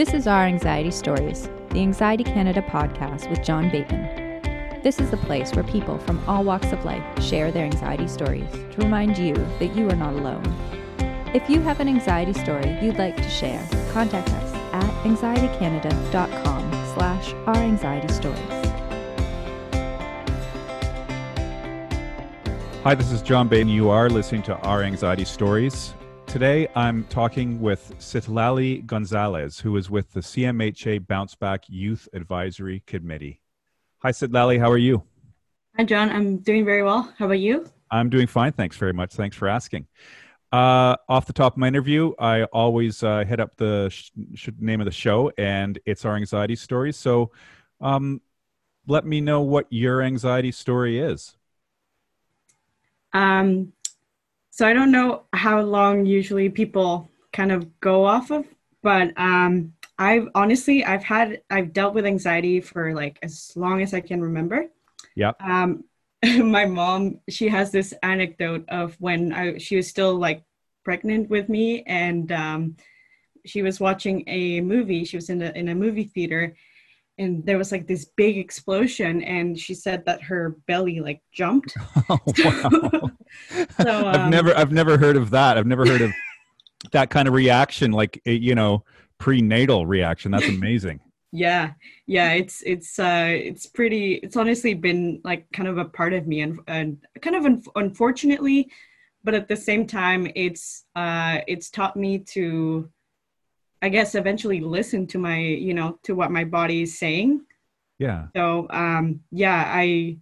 This is Our Anxiety Stories, the Anxiety Canada podcast with John Bateman. This is the place where people from all walks of life share their anxiety stories to remind you that you are not alone. If you have an anxiety story you'd like to share, contact us at anxietycanada.com slash our anxiety stories. Hi, this is John Bain. You are listening to Our Anxiety Stories. Today, I'm talking with Citlali Gonzalez, who is with the CMHA Bounce Back Youth Advisory Committee. Hi, Citlali. How are you? Hi, John. I'm doing very well. How about you? I'm doing fine. Thanks very much. Thanks for asking. Uh, off the top of my interview, I always uh, hit up the sh- sh- name of the show, and it's Our Anxiety Stories. So um, let me know what your anxiety story is. Um, so I don't know how long usually people kind of go off of, but um, I've honestly I've had I've dealt with anxiety for like as long as I can remember. Yeah. Um, my mom she has this anecdote of when I she was still like pregnant with me and um, she was watching a movie. She was in a in a movie theater and there was like this big explosion and she said that her belly like jumped Oh, wow. So, I've um, never I've never heard of that. I've never heard of that kind of reaction, like eh, you know, prenatal reaction. That's amazing. yeah yeah it's it's uh it's pretty it's honestly been like kind of a part of me and, and kind of un- unfortunately but at the same time it's uh it's taught me to i guess eventually listen to my you know to what my body is saying Yeah. so um yeah i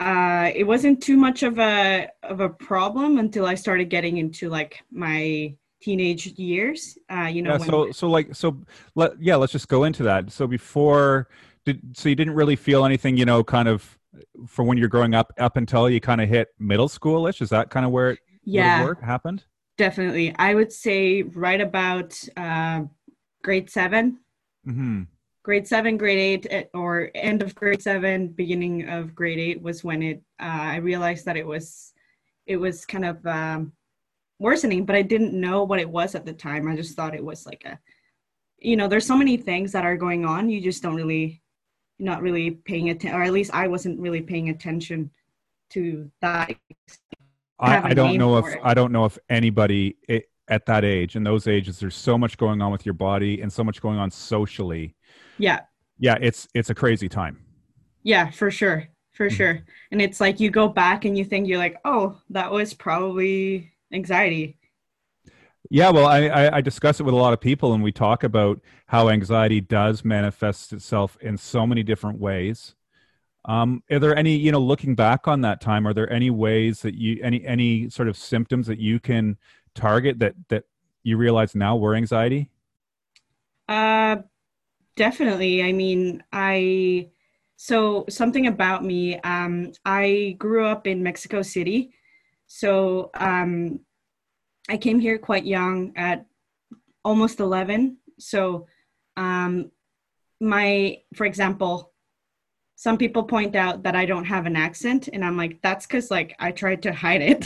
uh it wasn't too much of a of a problem until i started getting into like my teenage years uh you know yeah. when, So so like so let yeah. Let's just go into that. So before did so you didn't really feel anything, you know, kind of from when you're growing up up until you kind of hit middle schoolish. Is that kind of where it yeah worked, happened? Definitely. I would say right about uh, grade seven, Mm-hmm. grade seven, grade eight, eh, or end of grade seven, beginning of grade eight was when it. Uh, I realized that it was, it was kind of um, worsening, but I didn't know what it was at the time. I just thought it was like a, you know, there's so many things that are going on. You just don't really, not really paying attention, or at least I wasn't really paying attention to that. I, I don't know if it. I don't know if anybody at that age in those ages there's so much going on with your body and so much going on socially Yeah, yeah it's it's a crazy time Yeah, for sure. For Mhm. sure. And it's like you go back and you think you're like, oh, that was probably anxiety. yeah well I, I i discuss it with a lot of people and we talk about how anxiety does manifest itself in so many different ways um are there any you know looking back on that time are there any ways that you any any sort of symptoms that you can target that that you realize now were anxiety Uh definitely. I mean, I so something about me, um, I grew up in Mexico City. So um I came here quite young at almost 11. So um my for example, some people point out that I don't have an accent and I'm like that's cuz like I tried to hide it.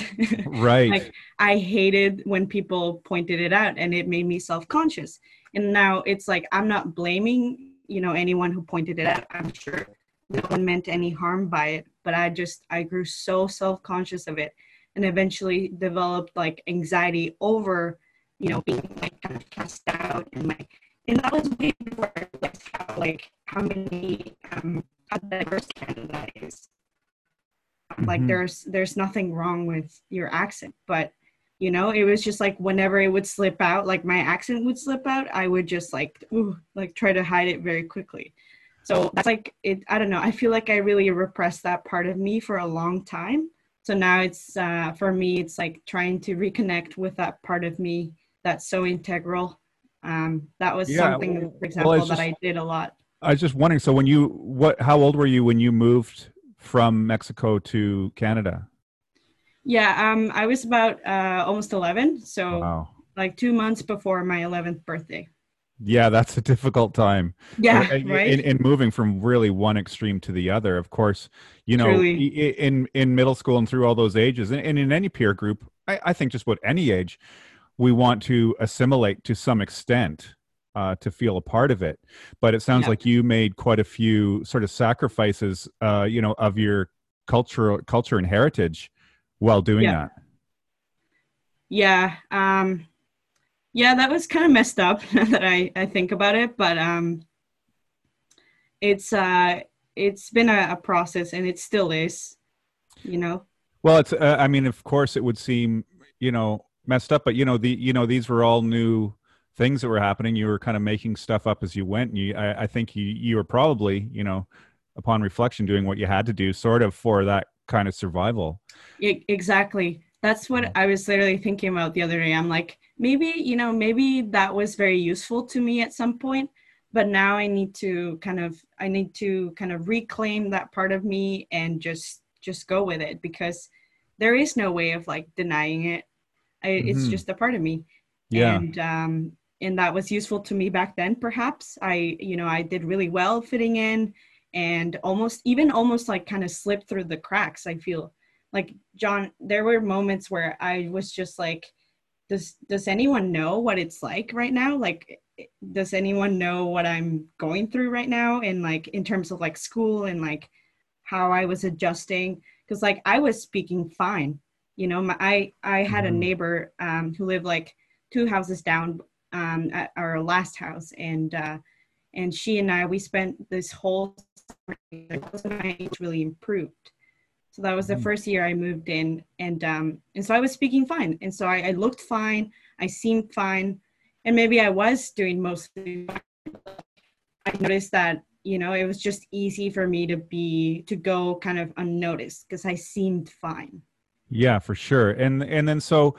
right Like, I hated when people pointed it out and it made me self-conscious. And now it's like I'm not blaming, you know, anyone who pointed it out. I'm sure no one meant any harm by it, but I just I grew so self-conscious of it and eventually developed like anxiety over, you know, being like kind of cast out and like and that was way before I realized how like how many um how diverse Canada is. Like Mhm. there's there's nothing wrong with your accent, but you know, it was just like whenever it would slip out, like my accent would slip out, I would just like ooh, like try to hide it very quickly. So that's like it. I don't know. I feel like I really repressed that part of me for a long time. So now it's uh, for me, it's like trying to reconnect with that part of me that's so integral. Um, that was Yeah, something, well, for example, that just- I did a lot. I was just wondering. So when you what? How old were you when you moved from Mexico to Canada? Yeah, um, I was about uh, almost 11, so Wow. like two months before my 11th birthday. Yeah, that's a difficult time. Yeah, in, right. in, in moving from really one extreme to the other. Of course, you know, Truly. in in middle school and through all those ages, and, and in any peer group, I, I think just about any age, we want to assimilate to some extent. Uh, to feel a part of it. But it sounds Yeah. like you made quite a few sort of sacrifices, uh, you know, of your cultural culture and heritage while doing Yeah. that. yeah um yeah that was kind of messed up now that i i think about it but um it's uh it's been a, a process and it still is you know Well, it's. Uh, I mean, of course, it would seem you know messed up, but you know the you know these were all new things that were happening. You were kind of making stuff up as you went. And you, I, I think you you were probably you know upon reflection doing what you had to do, sort of for that kind of survival. E- exactly that's what i was literally thinking about the other day i'm like maybe you know maybe that was very useful to me at some point but now i need to kind of i need to kind of reclaim that part of me and just just go with it because there is no way of like denying it I, it's Mhm. just a part of me Yeah. and um and that was useful to me back then perhaps. I you know i did really well fitting in and almost even almost like kind of slipped through the cracks i feel. Like john there were moments where i was just like does does anyone know what it's like right now? Like does anyone know what i'm going through right now? And like in terms of like school and like how i was adjusting because like i was speaking fine. You know my, i i had a neighbor um, who lived like two houses down um, at our last house. And uh, and she and i we spent this whole summer together. That's when my English really improved. So that was the Mhm. first year i moved in. And um and so i was speaking fine. And so i, I looked fine. I seemed fine. And maybe i was doing mostly i noticed that you know it was just easy for me to be to go kind of unnoticed because i seemed fine. Yeah, for sure. And and then so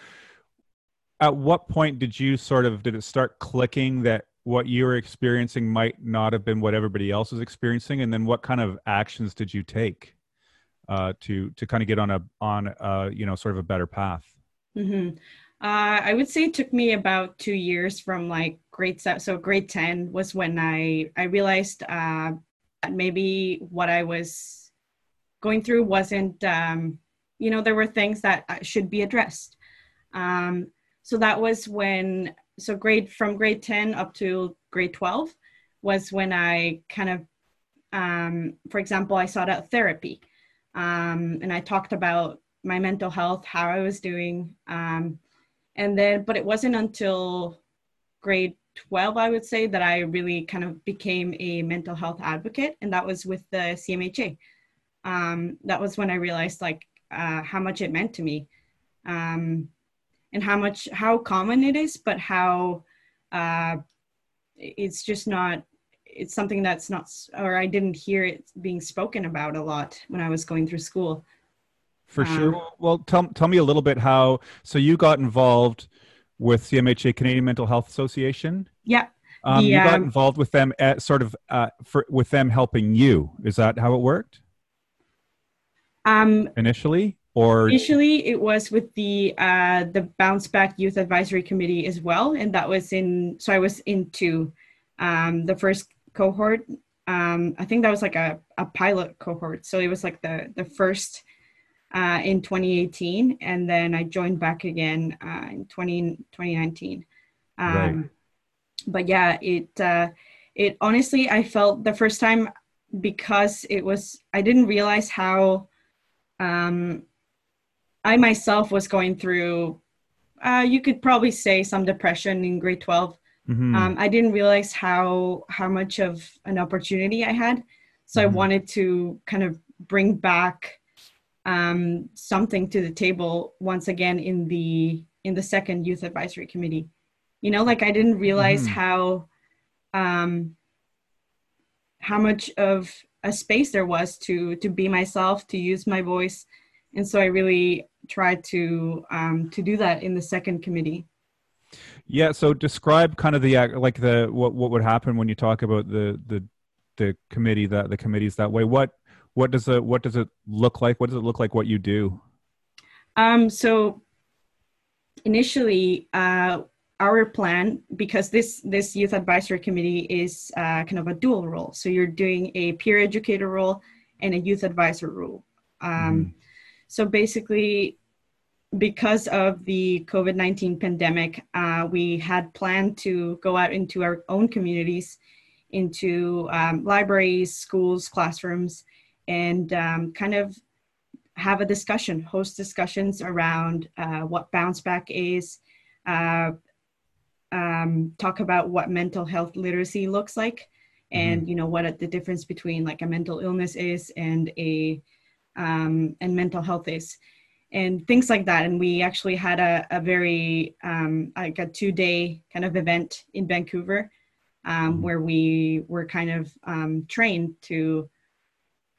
at what point did you sort of did it start clicking that what you were experiencing might not have been what everybody else was experiencing and then what kind of actions did you take uh to to kind of get on a on uh you know sort of a better path? hmm Uh, I would say it took me about two years from like grade seven. So grade ten was when I I realized uh, that maybe what I was going through wasn't, um, you know, there were things that uh, should be addressed. Um, so that was when so grade from grade ten up to grade twelve was when I kind of, um, for example, I sought out therapy, um, and I talked about my mental health, how I was doing. Um, and then, but it wasn't until grade 12, I would say, that I really kind of became a mental health advocate. And that was with the CMHA. Um, that was when I realized like uh, how much it meant to me um, and how much, how common it is, but how uh, it's just not, it's something that's not, or I didn't hear it being spoken about a lot when I was going through school. For sure. Um, Well, tell tell me a little bit how. So you got involved with CMHA, Canadian Mental Health Association. Yeah. Um, The, you got um, involved with them at sort of uh, for with them helping you. Is that how it worked Um, initially, or Initially, it was with the uh, the Bounce Back Youth Advisory Committee as well, and that was in. So I was into um, the first cohort. Um, I think that was like a, a pilot cohort. So it was like the the first uh, in 2018, and then I joined back again uh, in 20, 2019. Um, Right. But yeah, it uh, it honestly I felt the first time because it was I didn't realize how um, I myself was going through, uh, you could probably say some depression in grade 12. Mhm. Um, I didn't realize how how much of an opportunity I had, so I Mhm. wanted to kind of bring back um, something to the table once again in the in the second youth advisory committee. You know, like I didn't realize Mhm. how um, how much of a space there was to to be myself, to use my voice, and so I really tried to um, to do that in the second committee. Yeah. So describe kind of the like the what what would happen when you talk about the the the committee that the committees that way. What what does it what does it look like? What does it look like? What you do? Um, so initially, uh, our plan, because this this youth advisory committee is uh, kind of a dual role. So you're doing a peer educator role and a youth advisor role. Um, So basically, because of the COVID 19 pandemic, uh, we had planned to go out into our own communities, into um, libraries, schools, classrooms, and um, kind of have a discussion, host discussions around uh, what bounce back is, uh, um, talk about what mental health literacy looks like, and mm-hmm. you know what the difference between like a mental illness is and a um, and mental health is and things like that. And we actually had a, a very um, like a two day kind of event in vancouver um, mm-hmm. where we were kind of um, trained to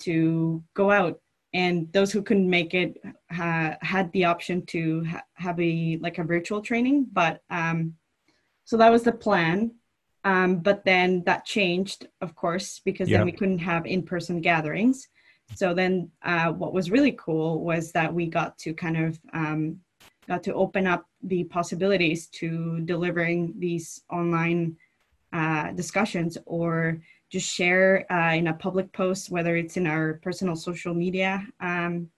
to go out. And those who couldn't make it uh, had the option to ha- have a like a virtual training but um, so that was the plan. Um, but then that changed of course because then we couldn't have in-person gatherings so then uh, what was really cool was that we got to kind of um, got to open up the possibilities to delivering these online uh, discussions or just share uh, in a public post, whether it's in our personal social media um,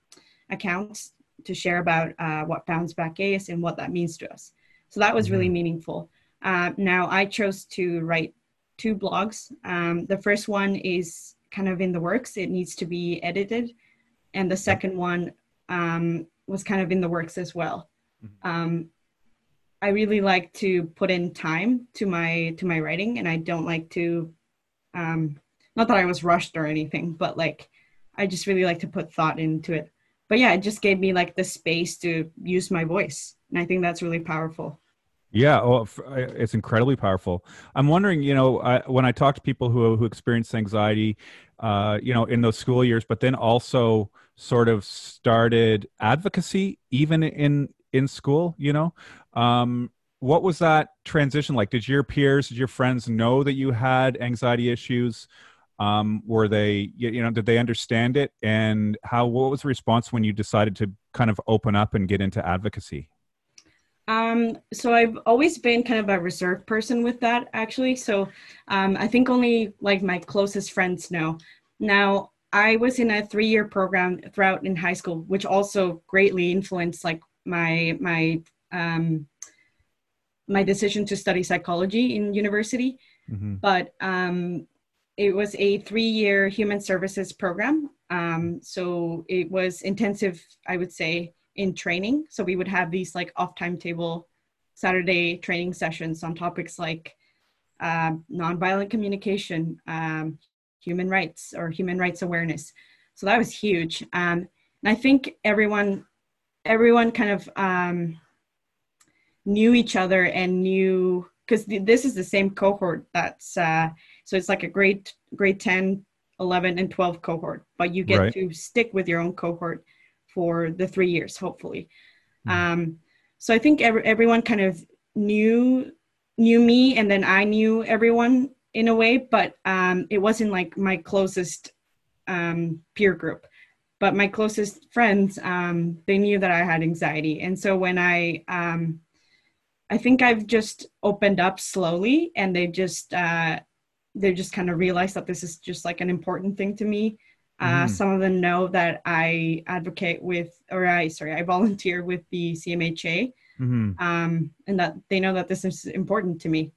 accounts, to share about uh, what Bounce Back is and what that means to us. So that was really mm-hmm. meaningful. Uh, now I chose to write two blogs. Um, the first one is kind of in the works. It needs to be edited, and the second one um, was kind of in the works as well. Mm-hmm. Um, I really like to put in time to my to my writing, and I don't like to, um, not that I was rushed or anything, but like I just really like to put thought into it. But yeah, it just gave me like the space to use my voice, and I think that's really powerful. Yeah, oh, it's incredibly powerful. I'm wondering, you know, I, when I talk to people who who experience anxiety, uh, you know, in those school years, but then also sort of started advocacy even in in school. You know, um, what was that transition like? Did your peers, did your friends know that you had anxiety issues? Um, were they, you know, did they understand it? And how? What was the response when you decided to kind of open up and get into advocacy? Um, so I've always been kind of a reserved person with that, actually. So um, I think only like my closest friends know. Now I was in a three-year program throughout in high school, which also greatly influenced like my my um, my decision to study psychology in university. Mm-hmm. But um, it was a three-year human services program. Um, so it was intensive, I would say, in training. So we would have these like off timetable Saturday training sessions on topics like um, nonviolent communication, um, human rights, or human rights awareness. So that was huge. Um, and I think everyone, everyone kind of um, knew each other and knew because th- this is the same cohort that's uh, so it's like a grade grade 10 11 and 12 cohort but you get right. to stick with your own cohort for the three years, hopefully. Mm. Um, so I think every, everyone kind of knew knew me, and then I knew everyone in a way, but um, it wasn't like my closest um, peer group. But my closest friends, um, they knew that I had anxiety, and so when I um, I think I've just opened up slowly, and they just uh, they just kind of realized that this is just like an important thing to me uh, mm. Some of them know that I advocate with, or I sorry, I volunteer with the CMHA, mm-hmm. um, and that they know that this is important to me.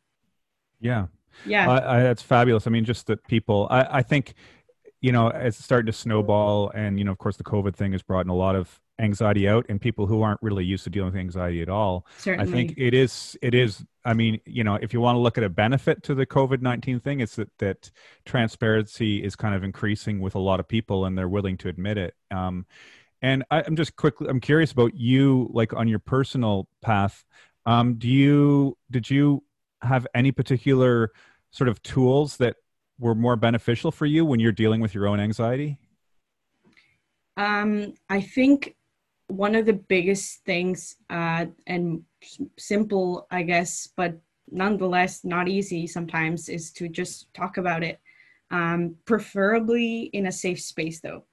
Yeah, yeah, I, I, that's fabulous. I mean, just that people, I, I think, you know, it's starting to snowball, and you know, of course, the COVID thing has brought in a lot of anxiety out and people who aren't really used to dealing with anxiety at all Certainly. i think it is it is i mean you know if you want to look at a benefit to the covid-19 thing it's that that transparency is kind of increasing with a lot of people and they're willing to admit it. Um, and I, am just quickly i'm curious about you like on your personal path. Um, do you did you have any particular sort of tools that were more beneficial for you when you're dealing with your own anxiety? Um, I think one of the biggest things uh, and simple i guess but nonetheless not easy sometimes is to just talk about it um, preferably in a safe space though.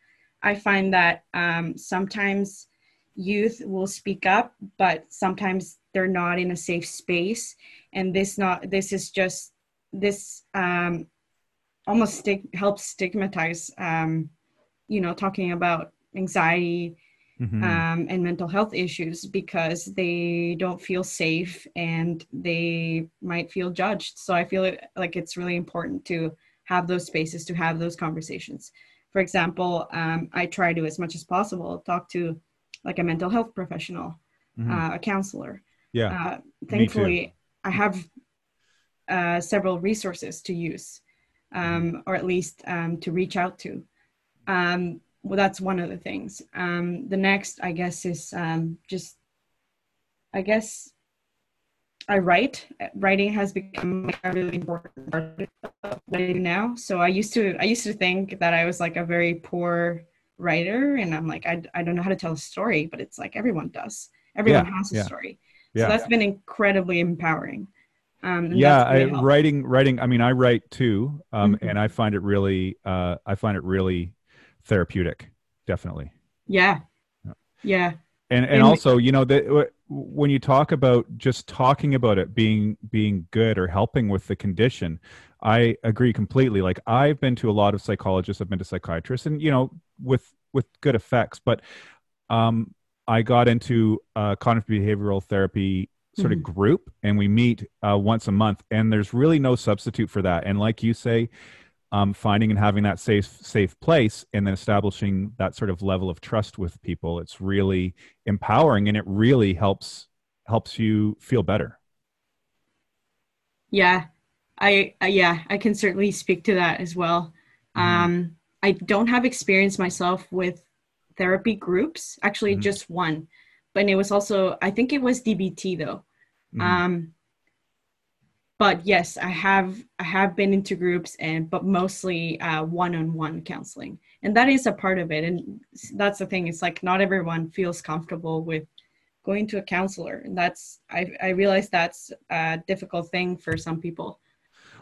I find that um, sometimes youth will speak up but sometimes they're not in a safe space and this not this is just this um, almost helps stigmatize um, you know talking about anxiety Mhm. um, and mental health issues because they don't feel safe and they might feel judged. So I feel it- like it's really important to have those spaces to have those conversations. For example, um, I try to, as much as possible, talk to like a mental health professional, Mhm. uh, a counselor. yeah. Uh, thankfully, I have uh, several resources to use, um, or at least um, to reach out to. Um, well, that's one of the things. Um, the next, I guess, is um, just, I guess, I write. Writing has become a really important part of what I do now. So I used to, I used to think that I was like a very poor writer, and I'm like, I, I don't know how to tell a story, but it's like everyone does. Everyone Yeah, has a yeah. story. Yeah. So that's been incredibly empowering. Um, yeah I, writing writing i mean i write too um, Mhm. and i find it really uh, i find it really therapeutic definitely Yeah. Yeah. Yeah. and and And- also you know that when you talk about just talking about it being being good or helping with the condition i agree completely like i've been to a lot of psychologists i've been to psychiatrists and you know with with good effects but um i got into uh cognitive behavioral therapy sort of group and we meet uh, once a month and there's really no substitute for that and like you say um, finding and having that safe safe place and then establishing that sort of level of trust with people it's really empowering and it really helps helps you feel better Yeah. I, I yeah, I can certainly speak to that as well. Mhm. Um, I don't have experience myself with therapy groups, actually Mhm. just one. But it was also I think it was DBT though. Mhm. Um, but yes, I have I have been into groups and but mostly uh, one-on-one counseling, and that is a part of it. And that's the thing; it's like not everyone feels comfortable with going to a counselor, and that's I I realize that's a difficult thing for some people.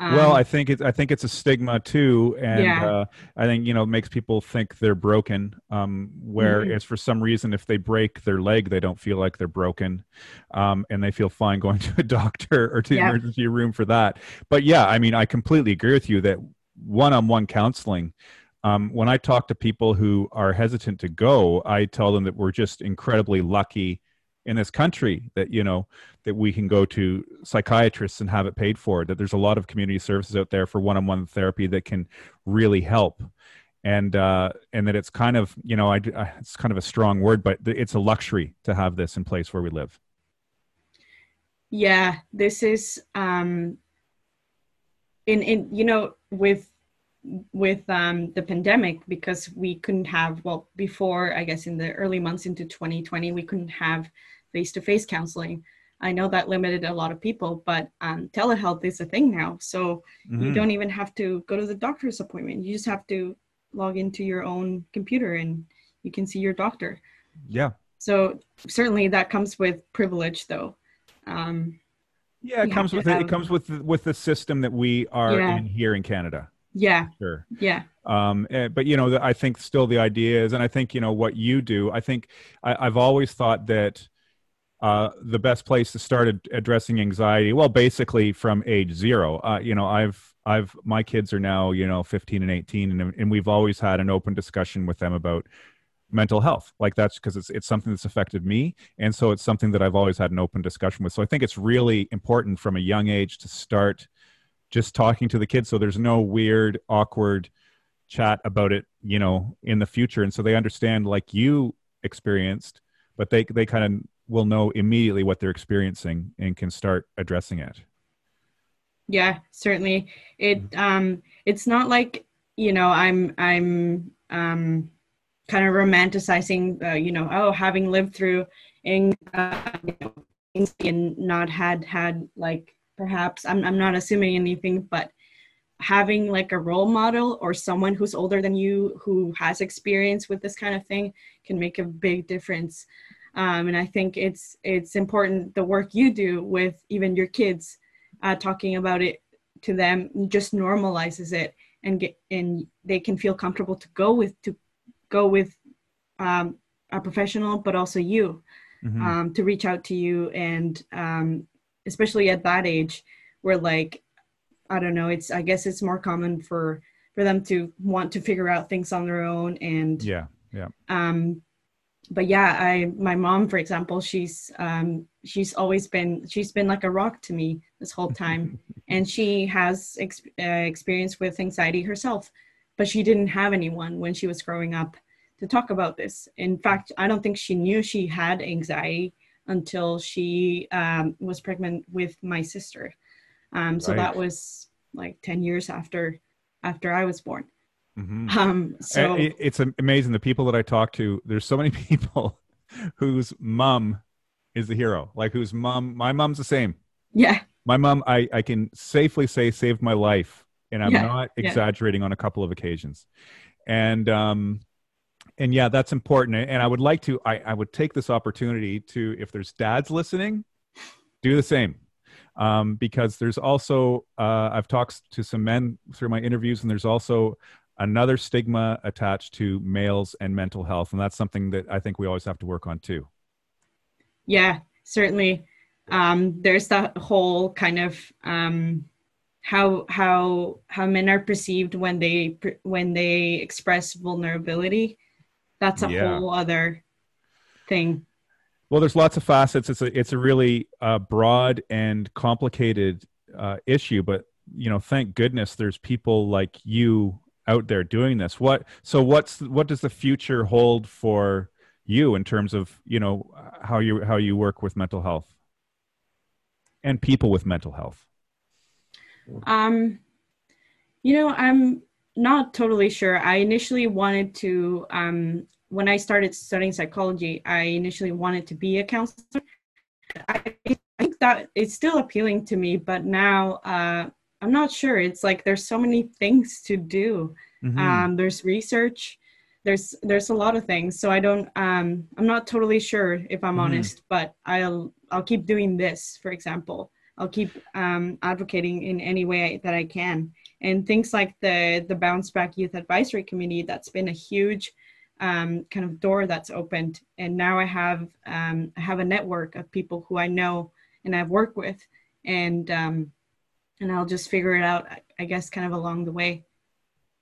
Well Um, i think it's i think it's a stigma too and Yeah. uh, i think you know it makes people think they're broken um, where Mhm. it's for some reason if they break their leg they don't feel like they're broken um, and they feel fine going to a doctor or to the emergency room for that but yeah i mean i completely agree with you that one-on-one counseling um, when i talk to people who are hesitant to go i tell them that we're just incredibly lucky in this country that you know that we can go to psychiatrists and have it paid for that there's a lot of community services out there for one-on-one therapy that can really help. And uh and that it's kind of you know I, I it's kind of a strong word but it's a luxury to have this in place where we live. Yeah this is um in in you know with with um the pandemic because we couldn't have well before i guess in the early months into 2020 we couldn't have face-to-face counseling. I know that limited a lot of people but um telehealth is a thing now. So you Mhm. don't even have to go to the doctor's appointment. You just have to log into your own computer and you can see your doctor. Yeah. So certainly that comes with privilege though. Um yeah it comes with to it, comes with the, with the system that we are Yeah. in here in canada. Yeah. Sure. Yeah. Um eh, but you know i think still the idea is and i think you know what you do i think I, i've always thought that uh, the best place to start ad- addressing anxiety well basically from age zero. Uh, you know i've i've my kids are now you know 15 and 18 and, and we've always had an open discussion with them about mental health. Like that's because it's, it's something that's affected me and so it's something that i've always had an open discussion with. So i think it's really important from a young age to start just talking to the kids so there's no weird awkward chat about it you know in the future. And so they understand like you experienced but they they kind of will know immediately what they're experiencing and can start addressing it. Yeah certainly. It um it's not like you know i'm i'm um kind of romanticizing uh, you know oh having lived through and uh, you know, and not had had like perhaps I'm, I'm not assuming anything but having like a role model or someone who's older than you who has experience with this kind of thing can make a big difference um, and i think it's it's important the work you do with even your kids uh, talking about it to them just normalizes it and get and they can feel comfortable to go with to go with um, a professional but also you Mhm. um, to reach out to you and um, especially at that age where like i don't know it's i guess it's more common for for them to want to figure out things on their own and yeah, yeah um but yeah, I my mom, for example, she's um, she's always been she's been like a rock to me this whole time, and she has ex- uh, experience with anxiety herself, but she didn't have anyone when she was growing up to talk about this. In fact, I don't think she knew she had anxiety until she um, was pregnant with my sister. Um, so Right. that was like ten years after after I was born. Mhm. Um, so it- it's amazing the people that I talk to. There's so many people whose mom is the hero. Like whose mom, my mom's the same. yeah, My mom, I, I can safely say saved my life, and I'm Yeah, not yeah. exaggerating on a couple of occasions. And um, and yeah, that's important. And I would like to, I, I would take this opportunity to, if there's dads listening, do the same. Um, because there's also, uh, I've talked to some men through my interviews, and there's also another stigma attached to males and mental health. And that's something that I think we always have to work on too. yeah, certainly. Um, there's that whole kind of um, how how how men are perceived when they when they express vulnerability. That's a Yeah. whole other thing. Well, there's lots of facets. It's a it's a really uh, broad and complicated uh, issue, but you know, thank goodness there's people like you out there doing this. What so what's what does the future hold for you in terms of you know how you how you work with mental health and people with mental health? Um, you know, I'm not totally sure. I initially wanted to, um, when I started studying psychology, I initially wanted to be a counselor. I, I think that it's still appealing to me, but now uh, I'm not sure. It's like there's so many things to do. Mhm. Um, there's research. There's there's a lot of things. So I don't. Um, I'm not totally sure if I'm Mhm. honest, but I'll I'll keep doing this. For example, I'll keep um, advocating in any way that I can. And things like the the Bounce Back Youth Advisory Committee, that's been a huge um, kind of door that's opened. And now I have um, I have a network of people who I know and I've worked with, and um, and I'll just figure it out, I- guess, kind of along the way.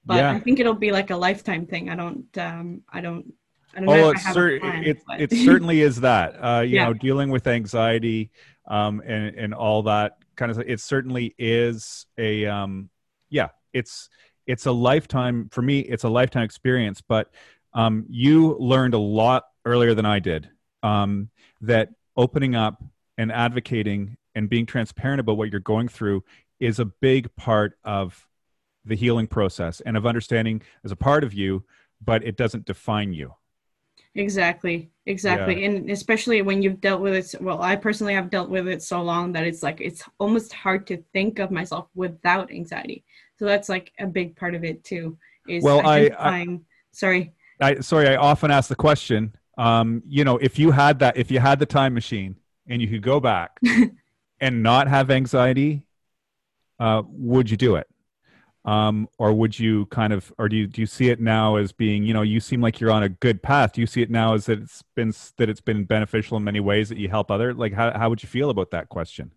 But Yeah. I think it'll be like a lifetime thing. I don't um, I don't I don't know Oh, it's cer- plan. it, it certainly is that. Uh, you Yeah. know, dealing with anxiety um, and and all that kind of. It certainly is a um, yeah. It's it's a lifetime for me. It's a lifetime experience. But um, you learned a lot earlier than I did. Um, that opening up and advocating and being transparent about what you're going through is a big part of the healing process and of understanding as a part of you, but it doesn't define you. Exactly, exactly. And especially when you've dealt with it. Well, I personally have dealt with it so long that it's like it's almost hard to think of myself without anxiety. So that's like a big part of it too. Is Well, I- I- sorry. I sorry, I often ask the question. Um, you know, if you had that, if you had the time machine and you could go back and not have anxiety, uh, would you do it? Um, or would you kind of, or do you do you see it now as being, you know, you seem like you're on a good path. Do you see it now as that it's been that it's been beneficial in many ways that you help other? Like, how how would you feel about that question?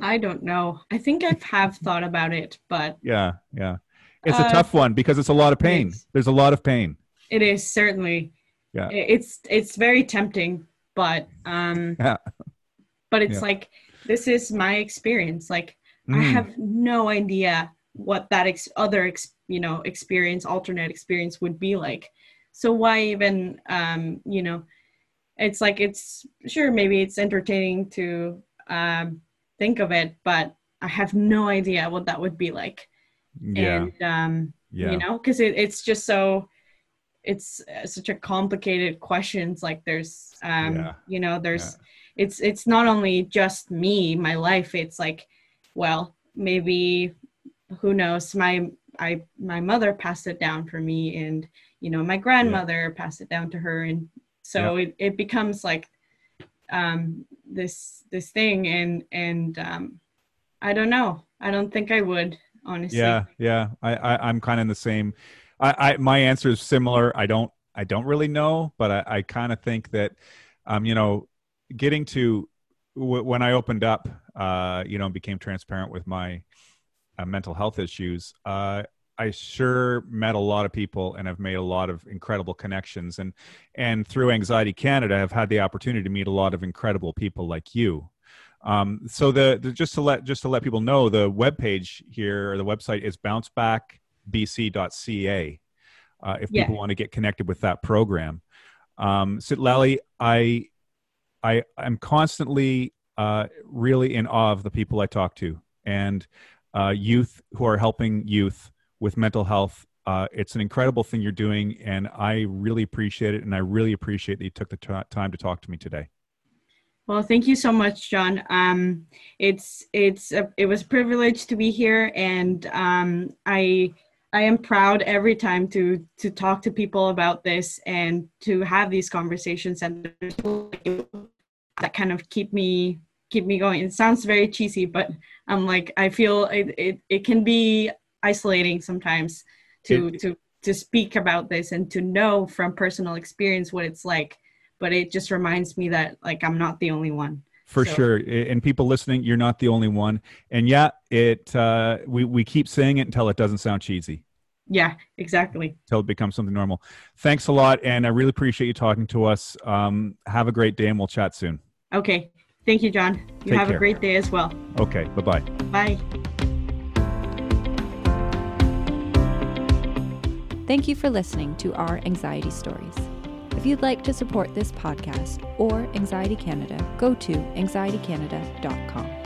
I don't know. I think I have thought about it, but Yeah, yeah. It's a Uh, tough one because it's a lot of pain. There's a lot of pain. it is certainly. Yeah. It's it's very tempting, but um, Yeah. but it's Yeah. like this is my experience. Like I Mm. have no idea what that ex- other ex- you know experience alternate experience would be like so why even um you know it's like it's sure maybe it's entertaining to um think of it but i have no idea what that would be like yeah, and um yeah. you know because it, it's just so it's uh, such a complicated questions like there's um Yeah. you know there's it's it's not only just me my life it's like well maybe who knows? My i my mother passed it down for me and you know my grandmother passed it down to her. And so it, it becomes like um this this thing. And and um i don't know. I don't think i would honestly. Yeah, yeah. I, I I'm kind of in the same. I, I my answer is similar. I don't I don't really know, but I, I kind of think that, um, you know, getting to w- when I opened up, uh, you know, and became transparent with my uh, mental health issues. Uh, I sure met a lot of people and have made a lot of incredible connections and and through Anxiety Canada I've had the opportunity to meet a lot of incredible people like you. Um, so the, the just to let just to let people know the web page here or the website is bouncebackbc.ca uh, if Yeah. people want to get connected with that program. Um, Citlali, I I I'm constantly uh, really in awe of the people I talk to and uh, youth who are helping youth with mental health. Uh, it's an incredible thing you're doing, and I really appreciate it. And I really appreciate that you took the t- time to talk to me today. Well, thank you so much, John. Um, it's it's a, it was a privilege to be here, and um, I I am proud every time to to talk to people about this and to have these conversations and there's people like you that kind of keep me keep me going. It sounds very cheesy, but I'm like I feel it it, it can be isolating sometimes to It- to to speak about this and to know from personal experience what it's like but it just reminds me that like I'm not the only one. For So- sure, and people listening, you're not the only one. And yeah, it uh, we we keep saying it until it doesn't sound cheesy, Yeah, exactly. until it becomes something normal. Thanks a lot, and I really appreciate you talking to us. Um, have a great day, and we'll chat soon. Okay. Thank you, John. You Take have care. a great day as well. Okay, bye bye. Bye. Thank you for listening to our Anxiety Stories. If you'd like to support this podcast or Anxiety Canada, go to anxietycanada.com.